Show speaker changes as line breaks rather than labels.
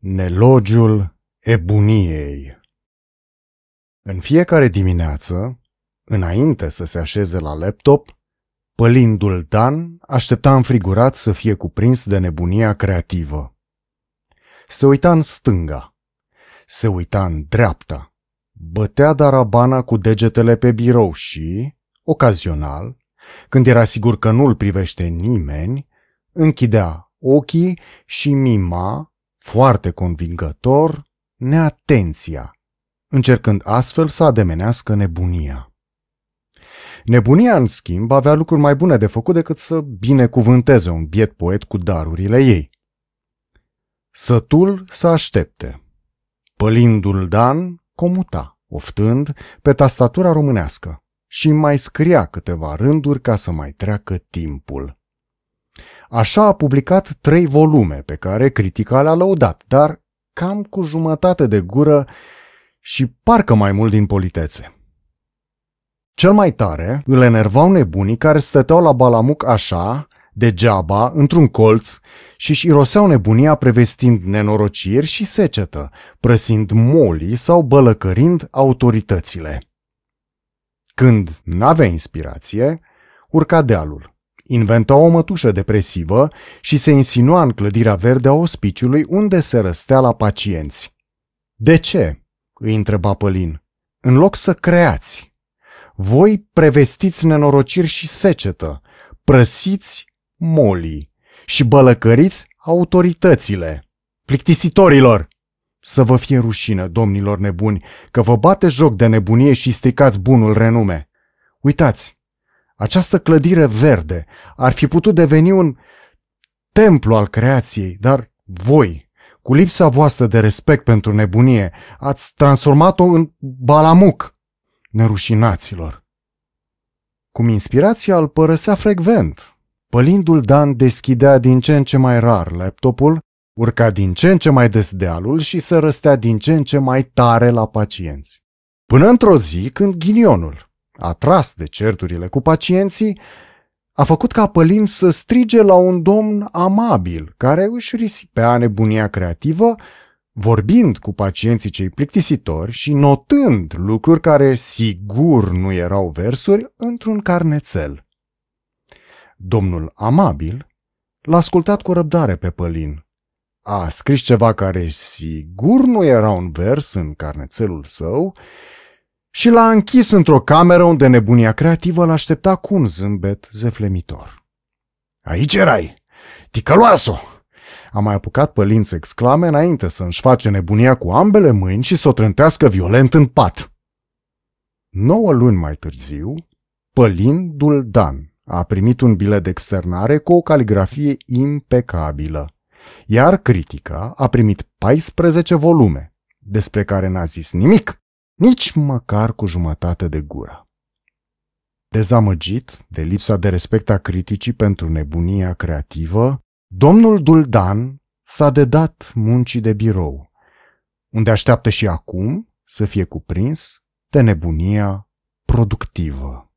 Nelogiul ebuniei. În fiecare dimineață, înainte să se așeze la laptop, pălindul Dan aștepta înfrigurat să fie cuprins de nebunia creativă. Se uita în stânga, se uita în dreapta, bătea darabana cu degetele pe birou și, ocazional, când era sigur că nu-l privește nimeni, închidea ochii și mima foarte convingător, neatenția, încercând astfel să ademenească nebunia. Nebunia, în schimb, avea lucruri mai bune de făcut decât să binecuvânteze un biet poet cu darurile ei. Sătul să aștepte. Pălindul Dan comuta, oftând, pe tastatura românească și mai scria câteva rânduri ca să mai treacă timpul. Așa a publicat trei volume pe care critica le-a lăudat, dar cam cu jumătate de gură și parcă mai mult din politețe. Cel mai tare îl enervau nebunii care stăteau la balamuc așa, degeaba, într-un colț și își iroseau nebunia prevestind nenorociri și secetă, prăsind molii sau bălăcărind autoritățile. Când n-avea inspirație, urca dealul, inventa o mătușă depresivă și se insinua în clădirea verde a ospiciului unde se răstea la pacienți. De ce? îi întreba Pălin. În loc să creați. Voi prevestiți nenorociri și secetă, prăsiți molii și bălăcăriți autoritățile. Plictisitorilor! Să vă fie rușină, domnilor nebuni, că vă bate joc de nebunie și stricați bunul renume. Uitați, această clădire verde ar fi putut deveni un templu al creației, dar voi, cu lipsa voastră de respect pentru nebunie, ați transformat-o în balamuc. Nerușinaților! Cum inspirația îl părăsea frecvent. Pălindul Dan deschidea din ce în ce mai rar laptopul, urca din ce în ce mai des dealul și se răstea din ce în ce mai tare la pacienți. Până într-o zi când ghinionul, atras de certurile cu pacienții, a făcut ca Pălin să strige la un domn amabil, care își risipea nebunia creativă, vorbind cu pacienții cei plictisitori și notând lucruri care sigur nu erau versuri într-un carnețel. Domnul amabil l-a ascultat cu răbdare pe Pălin. A scris ceva care sigur nu era un vers în carnețelul său și l-a închis într-o cameră unde nebunia creativă l-aștepta cu un zâmbet zeflemitor. Aici erai! Ticăloaso! A mai apucat pălin să exclame înainte să își face nebunia cu ambele mâini și să o trântească violent în pat. Nouă luni mai târziu, Pălin Duldan a primit un bilet de externare cu o caligrafie impecabilă, iar critica a primit 14 volume, despre care n-a zis nimic nici măcar cu jumătate de gură. Dezamăgit de lipsa de respect a criticii pentru nebunia creativă, domnul Duldan s-a dedat muncii de birou, unde așteaptă și acum să fie cuprins de nebunia productivă.